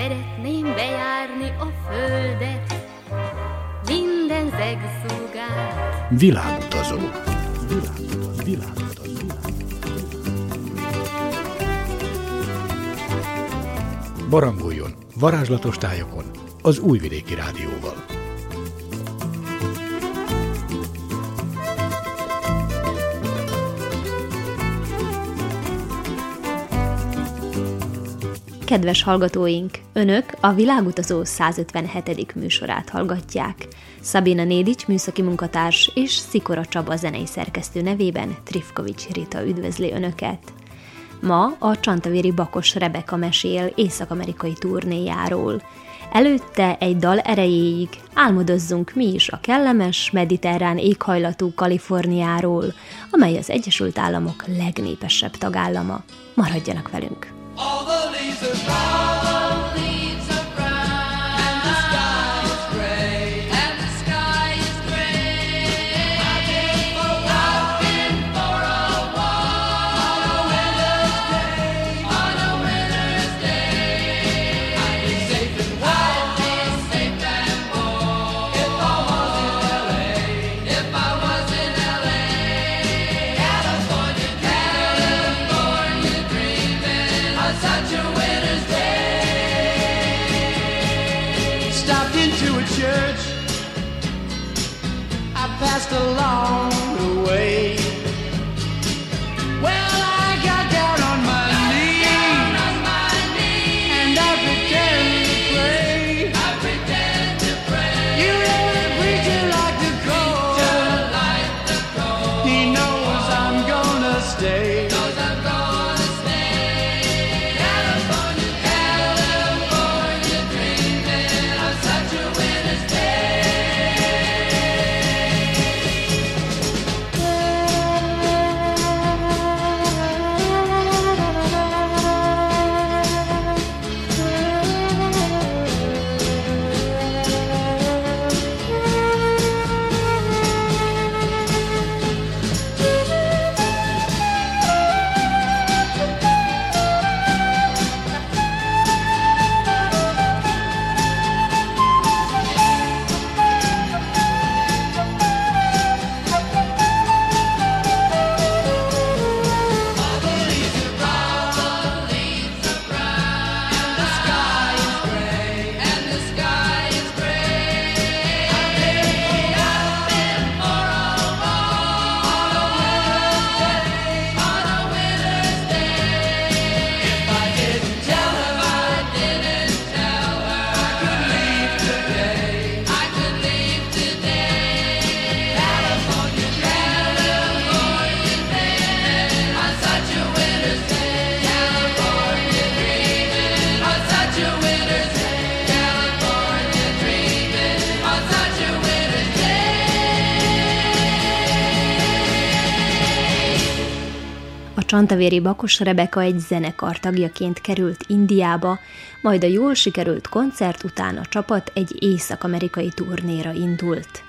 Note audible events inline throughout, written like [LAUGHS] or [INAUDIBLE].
Szeretném bejárni a földet, minden zegszúgát. Világutazó. Világutazó. Világutazó. Barangoljon varázslatos tájokon az Újvidéki Rádióval. Kedves hallgatóink, Önök a Világutazó 157. műsorát hallgatják. Szabina Nédics műszaki munkatárs és Szikora Csaba zenei szerkesztő nevében Trifkovics Rita üdvözli Önöket. Ma a Csantavéri Bakos Rebeka mesél észak-amerikai turnéjáról. Előtte egy dal erejéig álmodozzunk mi is a kellemes, mediterrán éghajlatú Kaliforniáról, amely az Egyesült Államok legnépesebb tagállama. Maradjanak velünk! All Csantavéri Bakos Rebeka egy zenekar tagjaként került Indiába, majd a jól sikerült koncert után a csapat egy észak-amerikai turnéra indult.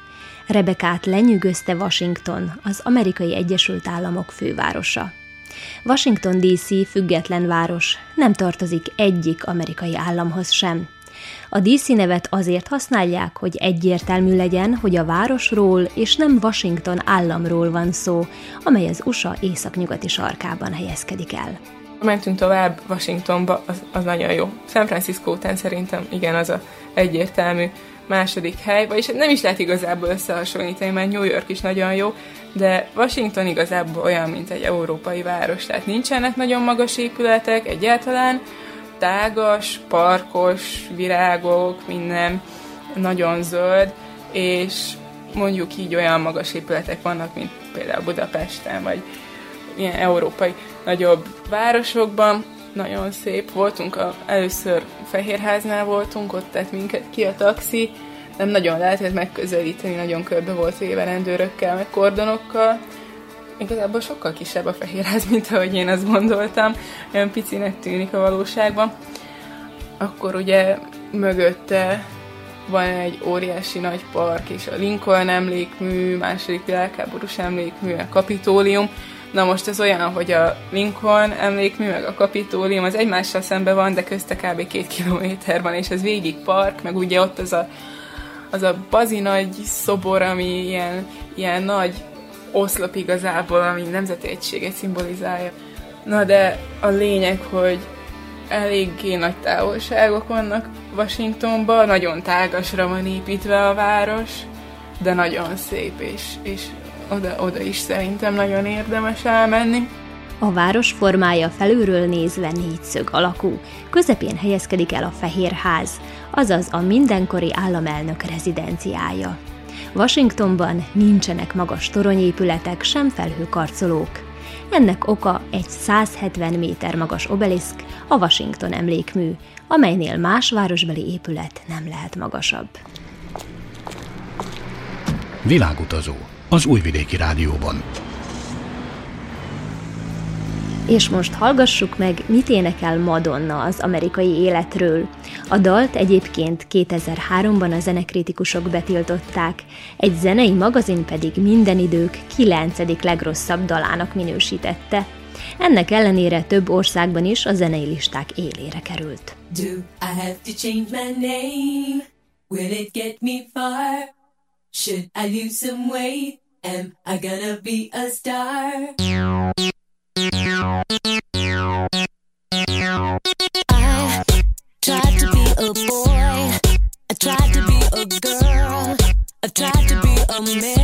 Rebekát lenyűgözte Washington, az amerikai Egyesült Államok fővárosa. Washington DC független város, nem tartozik egyik amerikai államhoz sem – a DC nevet azért használják, hogy egyértelmű legyen, hogy a városról és nem Washington államról van szó, amely az USA északnyugati sarkában helyezkedik el. Mentünk tovább Washingtonba, az, az nagyon jó. San Francisco után szerintem igen, az a egyértelmű második hely, vagyis nem is lehet igazából összehasonlítani, mert New York is nagyon jó, de Washington igazából olyan, mint egy európai város, tehát nincsenek nagyon magas épületek egyáltalán, tágas, parkos, virágok, minden nagyon zöld, és mondjuk így olyan magas épületek vannak, mint például Budapesten, vagy ilyen európai nagyobb városokban. Nagyon szép voltunk, a, először Fehérháznál voltunk, ott tett minket ki a taxi, nem nagyon lehetett megközelíteni, nagyon körbe volt véve rendőrökkel, meg kordonokkal, Igazából sokkal kisebb a fehérház, mint ahogy én azt gondoltam. Olyan picinek tűnik a valóságban. Akkor ugye mögötte van egy óriási nagy park, és a Lincoln emlékmű, második világháborús emlékmű, a Kapitólium. Na most ez olyan, hogy a Lincoln emlékmű, meg a Kapitólium, az egymással szembe van, de közte kb. két kilométer van, és ez végig park, meg ugye ott az a, az a bazi nagy szobor, ami ilyen, ilyen nagy oszlop igazából, ami nemzeti egységet szimbolizálja. Na de a lényeg, hogy eléggé nagy távolságok vannak Washingtonban, nagyon tágasra van építve a város, de nagyon szép, és, és oda, oda is szerintem nagyon érdemes elmenni. A város formája felülről nézve négyszög alakú, közepén helyezkedik el a Fehér Ház, azaz a mindenkori államelnök rezidenciája. Washingtonban nincsenek magas toronyépületek, sem felhőkarcolók. Ennek oka egy 170 méter magas obeliszk, a Washington emlékmű, amelynél más városbeli épület nem lehet magasabb. Világutazó az Újvidéki Rádióban. És most hallgassuk meg, mit énekel Madonna az amerikai életről. A dalt egyébként 2003-ban a zenekritikusok betiltották, egy zenei magazin pedig minden idők 9. legrosszabb dalának minősítette. Ennek ellenére több országban is a zenei listák élére került. Do I have to change my name? Will it get me far? Should I lose some weight? Am I gonna be a star? I tried to be a boy. I tried to be a girl. I tried to be a mess.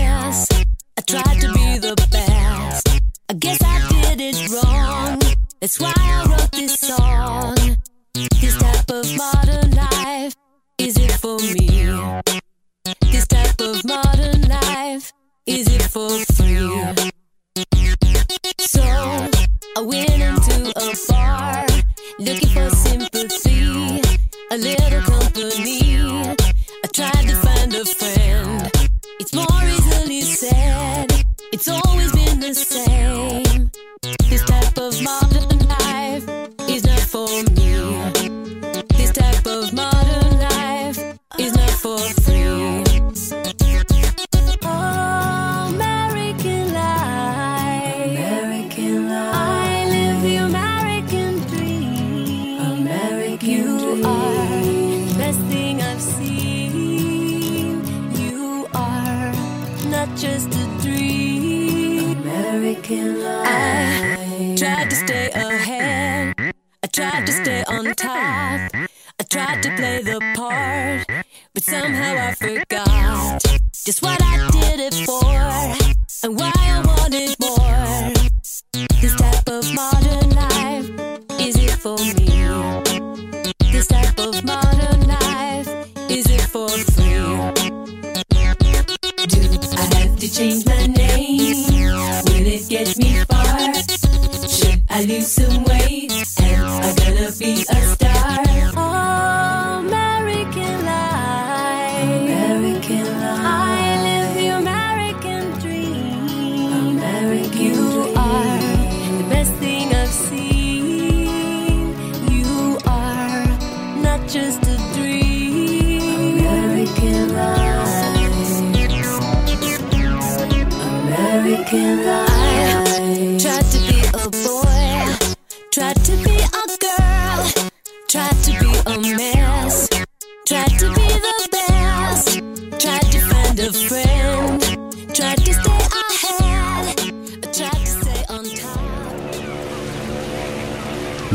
You are the best thing I've seen. You are not just a dream. American life. I tried to stay ahead. I tried to stay on top. I tried to play the part, but somehow I forgot just what I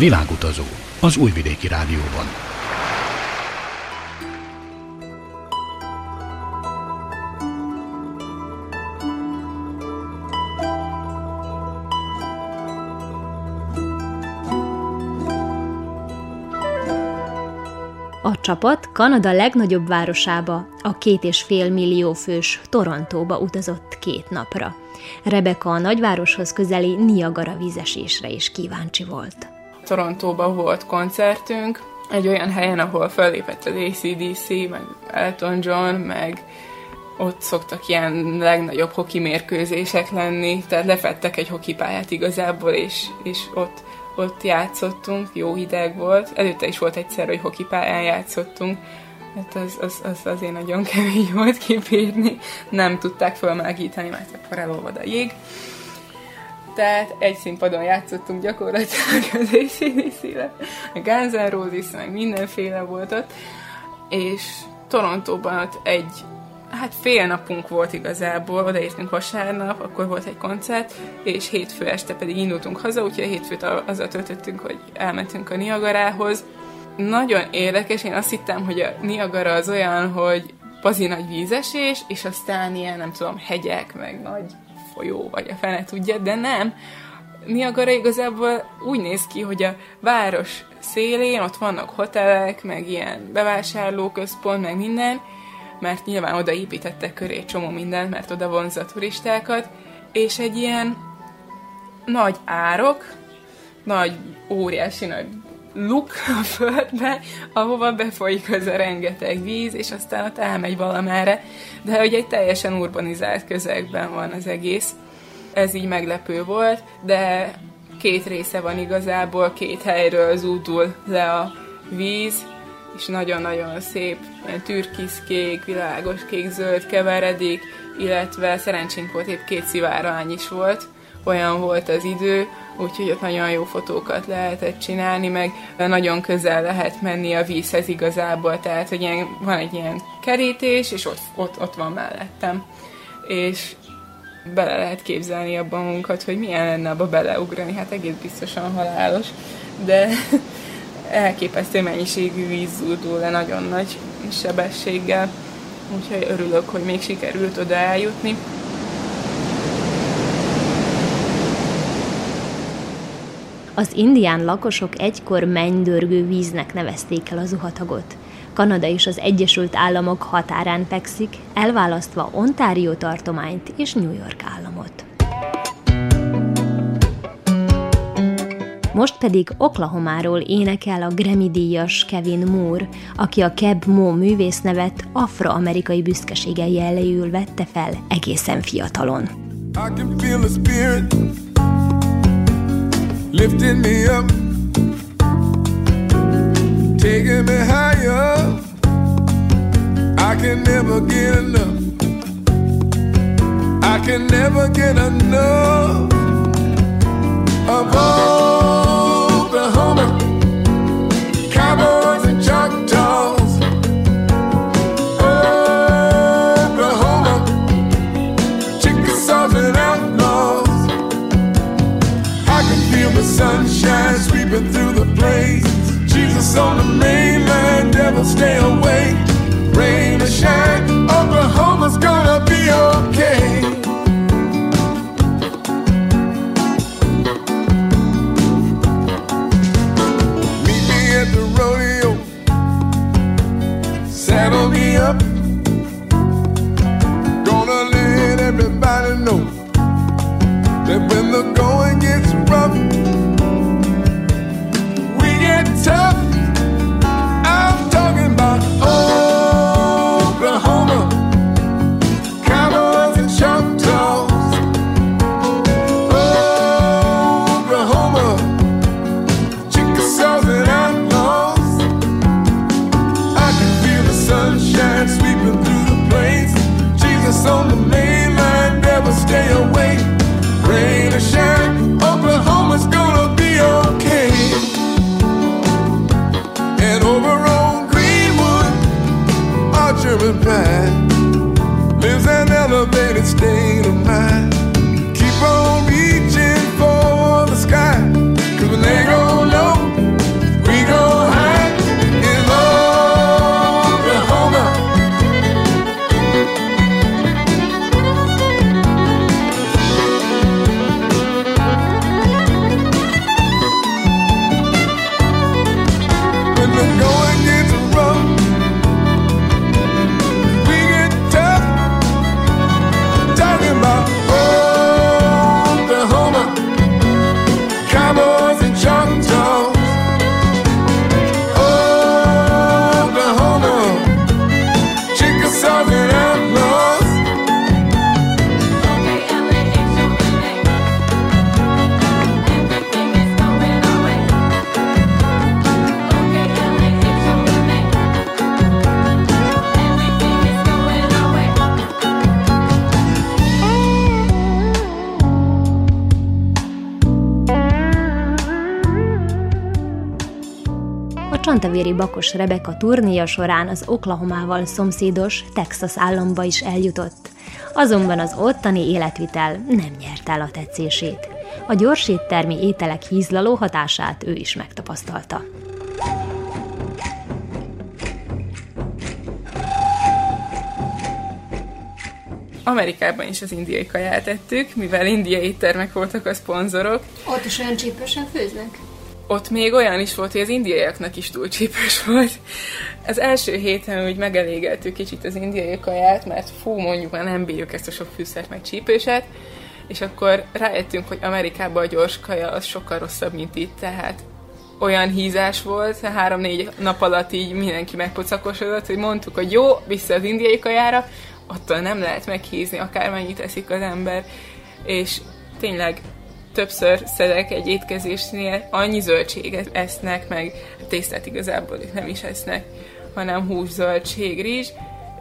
Világutazó az Újvidéki Rádióban. Csapat Kanada legnagyobb városába, a két és fél millió fős Torontóba utazott két napra. Rebeka a nagyvároshoz közeli Niagara vízesésre is kíváncsi volt. Torontóban volt koncertünk, egy olyan helyen, ahol fellépett az ACDC, meg Elton John, meg ott szoktak ilyen legnagyobb hoki mérkőzések lenni, tehát lefettek egy hokipályát igazából, és, és ott, ott játszottunk, jó hideg volt. Előtte is volt egyszer, hogy hokipályán játszottunk, hát az, az, az azért nagyon [LAUGHS] kemény volt kipírni, nem tudták fölmelegíteni, mert akkor elolvad a jég. Tehát egy színpadon játszottunk gyakorlatilag az ACDC-re, a Guns N' Roses, meg mindenféle volt ott, és Torontóban ott egy hát fél napunk volt igazából, odaértünk vasárnap, akkor volt egy koncert, és hétfő este pedig indultunk haza, úgyhogy a hétfőt azzal töltöttünk, hogy elmentünk a Niagarához. Nagyon érdekes, én azt hittem, hogy a Niagara az olyan, hogy bazi nagy vízesés, és aztán ilyen, nem tudom, hegyek, meg nagy folyó, vagy a fene tudja, de nem. Niagara igazából úgy néz ki, hogy a város szélén ott vannak hotelek, meg ilyen bevásárlóközpont, meg minden, mert nyilván oda építettek köré csomó mindent, mert oda vonzza a turistákat, és egy ilyen nagy árok, nagy, óriási nagy luk a földbe, ahova befolyik az a rengeteg víz, és aztán ott elmegy valamára, de hogy egy teljesen urbanizált közegben van az egész. Ez így meglepő volt, de két része van igazából, két helyről zúdul le a víz, és nagyon-nagyon szép, ilyen türkiszkék, világos kék-zöld keveredik, illetve szerencsénk volt, épp két szivárány is volt, olyan volt az idő, úgyhogy ott nagyon jó fotókat lehetett csinálni, meg nagyon közel lehet menni a vízhez igazából, tehát hogy ilyen, van egy ilyen kerítés, és ott, ott, ott van mellettem. És bele lehet képzelni abban munkat, hogy milyen lenne abba beleugrani, hát egész biztosan halálos, de [LAUGHS] elképesztő mennyiségű víz zúdul le nagyon nagy sebességgel, úgyhogy örülök, hogy még sikerült oda eljutni. Az indián lakosok egykor mennydörgő víznek nevezték el a zuhatagot. Kanada és az Egyesült Államok határán fekszik, elválasztva Ontario tartományt és New York államot. Most pedig Oklahomáról énekel a Grammy-díjas Kevin Moore, aki a Keb Mo művésznevet afroamerikai büszkeséggel jelejül vette fel egészen fiatalon. I can feel the spirit lifting me up, taking me higher. I can never get enough. I can never get enough of Oklahoma Jesus on the mainland, devil stay away. Rain or shine, Oklahoma's gonna be okay. Meet me at the rodeo, saddle me up. Gonna let everybody know that when the going gets rough, A csantavéri bakos Rebeka turnéja során az Oklahomával szomszédos Texas államba is eljutott. Azonban az ottani életvitel nem nyert el a tetszését. A gyors éttermi ételek hízlaló hatását ő is megtapasztalta. Amerikában is az indiai kaját ettük, mivel indiai éttermek voltak a szponzorok. Ott is olyan csípősen főznek? Ott még olyan is volt, hogy az indiaiaknak is túl csípős volt. Az első héten úgy megelégeltük kicsit az indiai kaját, mert fú, mondjuk már nem bírjuk ezt a sok fűszert meg csípőset, és akkor rájöttünk, hogy Amerikában a gyors kaja az sokkal rosszabb, mint itt, tehát olyan hízás volt, három-négy nap alatt így mindenki megpocakosodott, hogy mondtuk, hogy jó, vissza az indiai kajára, attól nem lehet meghízni, akármennyit eszik az ember, és tényleg többször szedek egy étkezésnél, annyi zöldséget esznek, meg tésztát igazából ők nem is esznek, hanem hús, zöldség, rizs,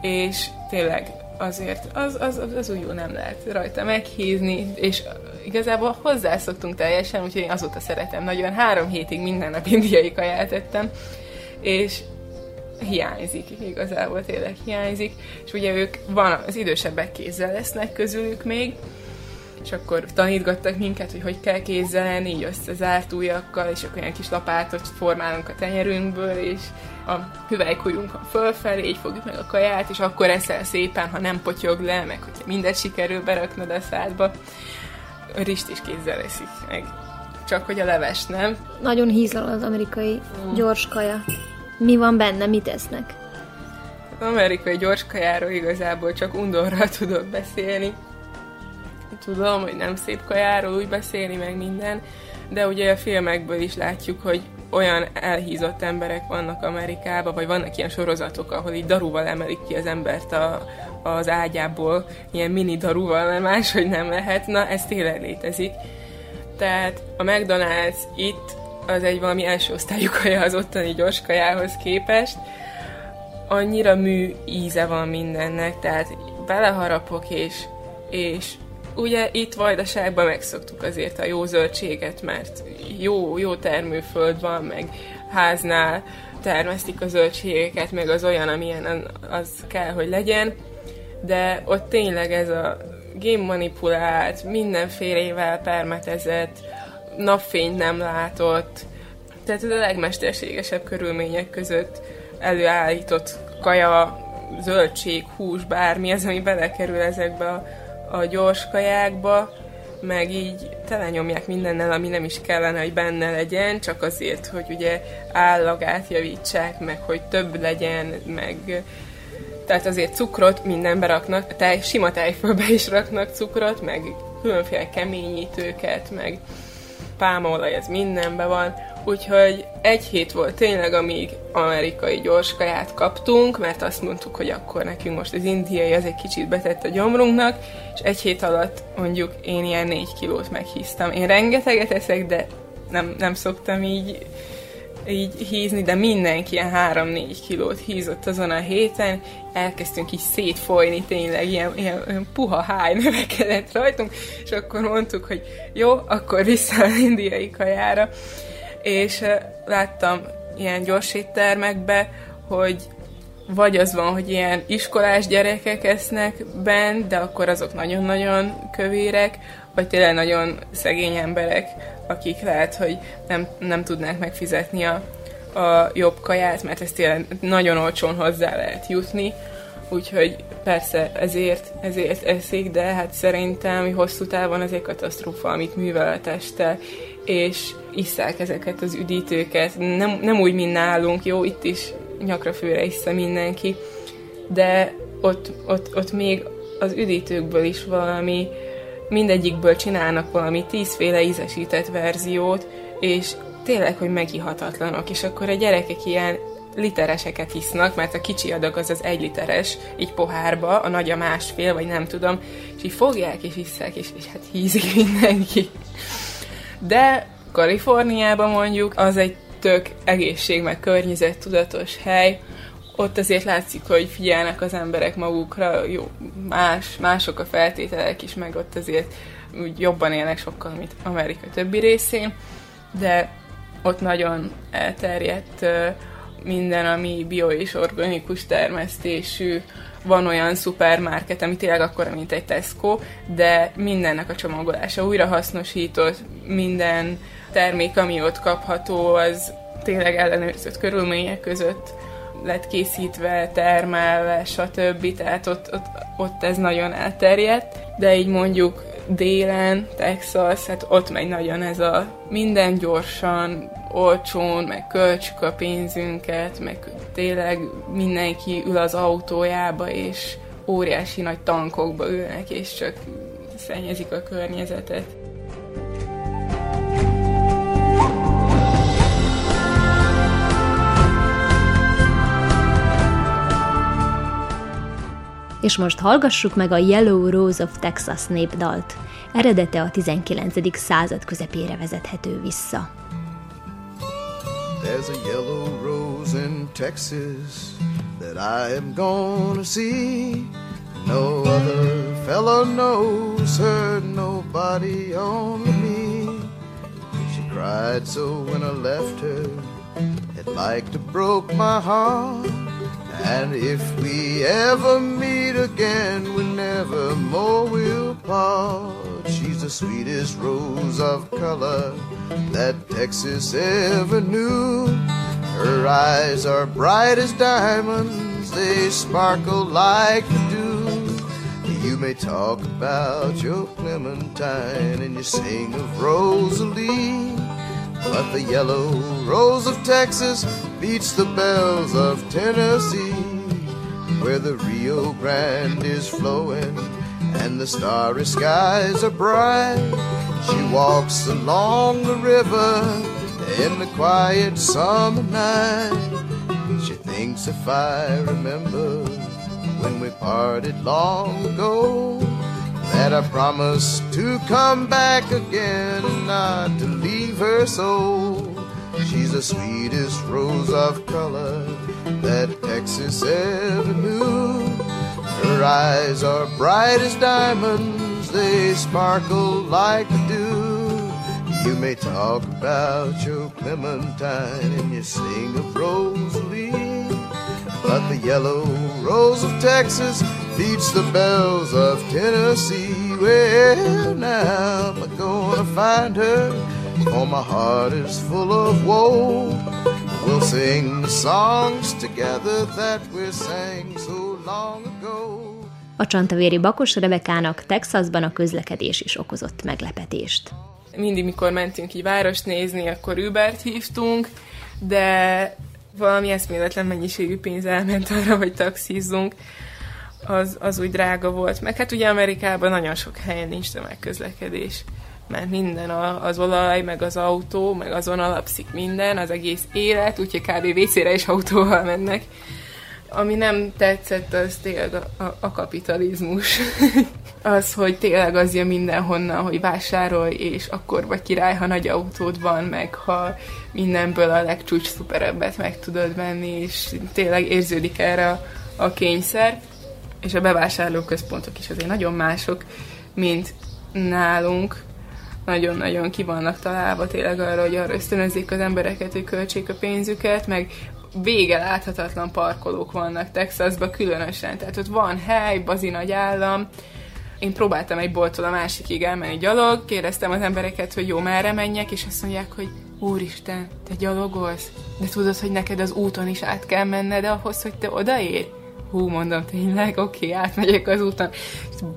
és tényleg azért az, az, az, az úgy jó nem lehet rajta meghízni, és igazából hozzászoktunk teljesen, úgyhogy én azóta szeretem nagyon. Három hétig minden nap indiai kaját ettem, és hiányzik, igazából tényleg hiányzik, és ugye ők van, az idősebbek kézzel lesznek közülük még, és akkor tanítgattak minket, hogy hogy kell kézzel lenni, így összezárt ujjakkal, és akkor ilyen kis lapátot formálunk a tenyerünkből, és a hüvelykujjunkon fölfelé, így fogjuk meg a kaját, és akkor eszel szépen, ha nem potyog le, meg hogyha mindent sikerül beraknod a szádba. A rist is kézzel eszik meg. Csak hogy a leves nem. Nagyon hízlal az amerikai gyors kaja. Mi van benne, mit esznek? Az amerikai gyors kajáról igazából csak undorral [LAUGHS] tudok beszélni. Tudom, hogy nem szép kajáról úgy beszélni, meg minden, de ugye a filmekből is látjuk, hogy olyan elhízott emberek vannak Amerikában, vagy vannak ilyen sorozatok, ahol így daruval emelik ki az embert a, az ágyából, ilyen mini daruval, mert máshogy nem lehet. Na, ez tényleg létezik. Tehát a McDonald's itt az egy valami első osztályú kaja az ottani gyors kajához képest. Annyira mű íze van mindennek, tehát beleharapok, és, és ugye itt Vajdaságban megszoktuk azért a jó zöldséget, mert jó, jó termőföld van, meg háznál termesztik a zöldségeket, meg az olyan, amilyen az kell, hogy legyen, de ott tényleg ez a génmanipulált, mindenfélevel permetezett, napfényt nem látott, tehát a legmesterségesebb körülmények között előállított kaja, zöldség, hús, bármi az, ami belekerül ezekbe a, a gyors kajákba, meg így telenyomják mindennel, ami nem is kellene, hogy benne legyen, csak azért, hogy ugye állagát javítsák, meg hogy több legyen, meg tehát azért cukrot mindenbe raknak, tej, sima tejfölbe is raknak cukrot, meg különféle keményítőket, meg pálmaolaj, ez mindenben van. Úgyhogy egy hét volt tényleg, amíg amerikai gyors kaját kaptunk, mert azt mondtuk, hogy akkor nekünk most az indiai az egy kicsit betett a gyomrunknak, és egy hét alatt mondjuk én ilyen négy kilót meghíztam. Én rengeteget eszek, de nem, nem szoktam így így hízni, de mindenki ilyen 3-4 kilót hízott azon a héten, elkezdtünk így szétfolyni, tényleg ilyen, ilyen, ilyen puha háj növekedett rajtunk, és akkor mondtuk, hogy jó, akkor vissza az indiai kajára, és láttam ilyen gyors éttermekbe, hogy vagy az van, hogy ilyen iskolás gyerekek esznek bent, de akkor azok nagyon-nagyon kövérek, vagy tényleg nagyon szegény emberek, akik lehet, hogy nem, nem tudnák megfizetni a, a jobb kaját, mert ezt tényleg nagyon olcsón hozzá lehet jutni, úgyhogy persze ezért, ezért eszik, de hát szerintem hosszú távon ez egy katasztrófa, amit művel a teste, és isszák ezeket az üdítőket, nem, nem úgy, mint nálunk, jó, itt is nyakra főre issza mindenki, de ott, ott, ott még az üdítőkből is valami mindegyikből csinálnak valami tízféle ízesített verziót, és tényleg, hogy megihatatlanok, és akkor a gyerekek ilyen litereseket isznak, mert a kicsi adag az az egy literes, így pohárba, a nagy a másfél, vagy nem tudom, és így fogják és isszák, és, és hát hízik mindenki. De Kaliforniában mondjuk az egy tök egészség, meg környezettudatos hely, ott azért látszik, hogy figyelnek az emberek magukra, jó, más, mások a feltételek is, meg ott azért úgy jobban élnek sokkal, mint Amerika többi részén, de ott nagyon elterjedt minden, ami bio és organikus termesztésű, van olyan szupermarket, ami tényleg akkor, mint egy Tesco, de mindennek a csomagolása újrahasznosított, minden termék, ami ott kapható, az tényleg ellenőrzött körülmények között lett készítve, termelve, stb. Tehát ott, ott, ott ez nagyon elterjedt, de így mondjuk délen, Texas, hát ott megy nagyon ez a minden gyorsan, olcsón, meg költsük a pénzünket, meg tényleg mindenki ül az autójába, és óriási nagy tankokba ülnek, és csak szennyezik a környezetet. És most hallgassuk meg a Yellow Rose of Texas népdalt. Eredete a 19. század közepére vezethető vissza. There's a yellow rose in Texas that I am gonna see. No other fellow knows her, nobody only me. She cried so when I left her, it like to broke my heart. And if we ever meet again, we never more will part. She's the sweetest rose of color that Texas ever knew. Her eyes are bright as diamonds, they sparkle like the dew. You may talk about your Clementine and you sing of Rosalie. But the yellow rose of Texas beats the bells of Tennessee, where the Rio Grande is flowing and the starry skies are bright. She walks along the river in the quiet summer night. She thinks if I remember when we parted long ago that I promised to come back again and not to leave her so. She's the sweetest rose of color that Texas ever knew. Her eyes are bright as diamonds, they sparkle like the dew. You may talk about your Clementine and you sing of Rosalie, but the yellow rose of Texas beats the bells of Tennessee. Well, now I'm gonna find her, for my heart is full of woe. We'll sing the songs together that we sang so long ago. A csantavéri Bakos Rebekának Texasban a közlekedés is okozott meglepetést. Mindig, mikor mentünk így várost nézni, akkor Ubert hívtunk, de valami eszméletlen mennyiségű pénz elment arra, hogy taxizzunk az, az úgy drága volt. Meg hát ugye Amerikában nagyon sok helyen nincs tömegközlekedés, mert minden a, az olaj, meg az autó, meg azon alapszik minden, az egész élet, úgyhogy kb. vécére is autóval mennek. Ami nem tetszett, az tényleg a, a, a kapitalizmus. [LAUGHS] az, hogy tényleg az jön mindenhonnan, hogy vásárolj, és akkor vagy király, ha nagy autód van, meg ha mindenből a legcsúcs szuperebbet meg tudod venni, és tényleg érződik erre a, a kényszer és a bevásárlóközpontok is azért nagyon mások, mint nálunk. Nagyon-nagyon ki vannak találva tényleg arra, hogy arra ösztönözzék az embereket, hogy költsék a pénzüket, meg vége láthatatlan parkolók vannak Texasban különösen. Tehát ott van hely, bazi nagy állam, én próbáltam egy bolttól a másikig elmenni gyalog, kérdeztem az embereket, hogy jó, merre menjek, és azt mondják, hogy úristen, te gyalogolsz, de tudod, hogy neked az úton is át kell menned ahhoz, hogy te odaérj? Hú, mondom tényleg, oké, okay, átmegyek az úton.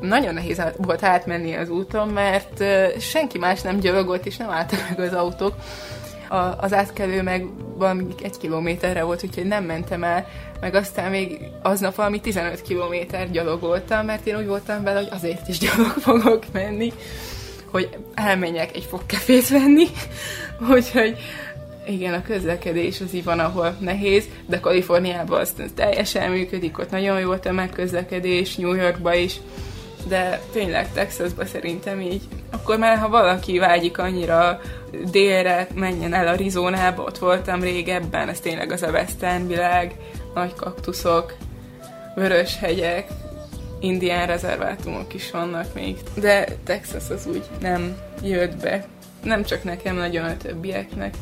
Nagyon nehéz volt átmenni az úton, mert senki más nem gyalogolt, és nem álltak meg az autók. A, az átkelő meg valami egy kilométerre volt, úgyhogy nem mentem el, meg aztán még aznap valami 15 kilométer gyalogoltam, mert én úgy voltam vele, hogy azért is gyalog fogok menni, hogy elmenjek egy fogkefét venni, [LAUGHS] úgyhogy igen, a közlekedés az így van, ahol nehéz, de Kaliforniában az teljesen működik, ott nagyon jó a tömegközlekedés, New Yorkba is, de tényleg Texasba szerintem így. Akkor már, ha valaki vágyik annyira délre, menjen el Arizonába, ott voltam régebben, ez tényleg az a western világ, nagy kaktuszok, vörös hegyek, indián rezervátumok is vannak még, de Texas az úgy nem jött be. Nem csak nekem, nagyon a többieknek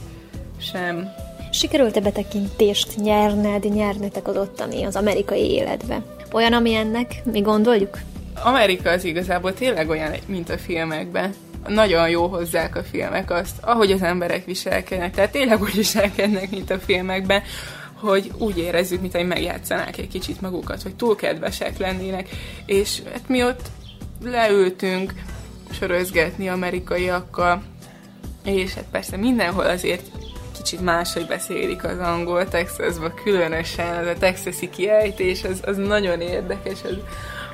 sem. Sikerült-e betekintést nyerned, nyernetek az ottani, az amerikai életbe? Olyan, ami ennek, mi gondoljuk? Amerika az igazából tényleg olyan, mint a filmekben. Nagyon jó hozzák a filmek azt, ahogy az emberek viselkednek. Tehát tényleg úgy viselkednek, mint a filmekben, hogy úgy érezzük, mint hogy megjátszanák egy kicsit magukat, hogy túl kedvesek lennének. És hát mi ott leültünk sörözgetni amerikaiakkal, és hát persze mindenhol azért kicsit máshogy beszélik az angol, Texasban különösen, az a texasi kiejtés, az, az nagyon érdekes, az,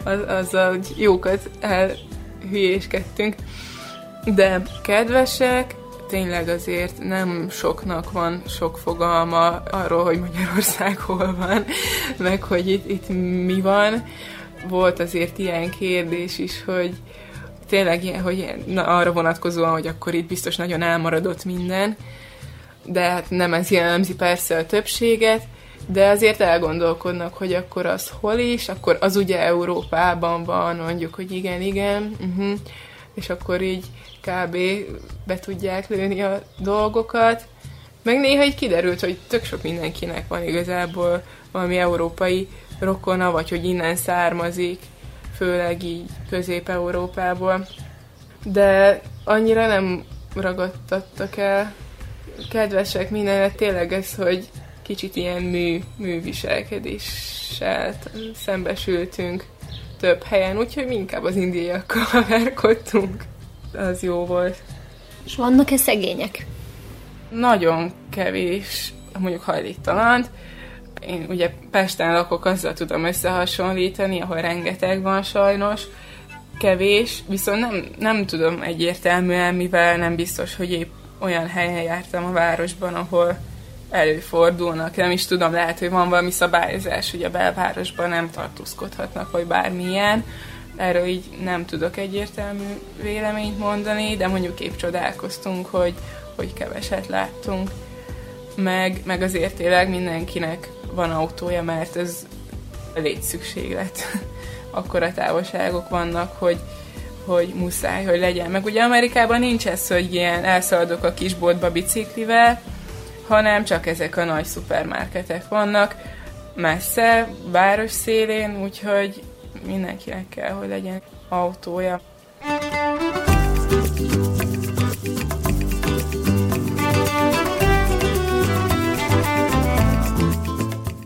az, azzal hogy jókat elhülyéskedtünk. De kedvesek, tényleg azért nem soknak van sok fogalma arról, hogy Magyarország [LAUGHS] hol van, meg hogy itt, itt mi van. Volt azért ilyen kérdés is, hogy tényleg ilyen, hogy arra vonatkozóan, hogy akkor itt biztos nagyon elmaradott minden, de hát nem ez jellemzi persze a többséget, de azért elgondolkodnak, hogy akkor az hol is, akkor az ugye Európában van, mondjuk, hogy igen, igen, uh-huh. és akkor így kb. be tudják lőni a dolgokat. Meg néha így kiderült, hogy tök sok mindenkinek van igazából valami európai rokona, vagy hogy innen származik, főleg így Közép-Európából. De annyira nem ragadtattak el kedvesek mindenre, tényleg ez, hogy kicsit ilyen mű, műviselkedéssel szembesültünk több helyen, úgyhogy inkább az indiaiakkal [LAUGHS] verkodtunk. Az jó volt. És vannak-e szegények? Nagyon kevés, mondjuk hajlítalant. Én ugye Pesten lakok, azzal tudom összehasonlítani, ahol rengeteg van sajnos. Kevés, viszont nem, nem tudom egyértelműen, mivel nem biztos, hogy épp olyan helyen jártam a városban, ahol előfordulnak. Nem is tudom, lehet, hogy van valami szabályozás, hogy a belvárosban nem tartózkodhatnak, vagy bármilyen. Erről így nem tudok egyértelmű véleményt mondani, de mondjuk épp csodálkoztunk, hogy, hogy keveset láttunk. Meg, meg azért tényleg mindenkinek van autója, mert ez létszükséglet. [LAUGHS] Akkora távolságok vannak, hogy, hogy muszáj, hogy legyen. Meg ugye Amerikában nincs ez, hogy ilyen elszaladok a kisboltba biciklivel, hanem csak ezek a nagy szupermarketek vannak messze, város szélén, úgyhogy mindenkinek kell, hogy legyen autója.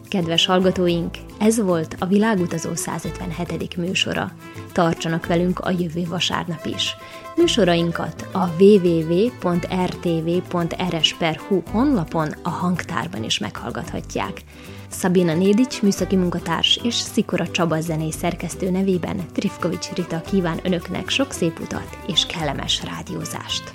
Kedves hallgatóink, ez volt a Világutazó 157. műsora. Tartsanak velünk a jövő vasárnap is. Műsorainkat a www.rtv.rs.hu honlapon a hangtárban is meghallgathatják. Szabina Nédics műszaki munkatárs és Szikora Csaba zenei szerkesztő nevében Trifkovics Rita kíván önöknek sok szép utat és kellemes rádiózást.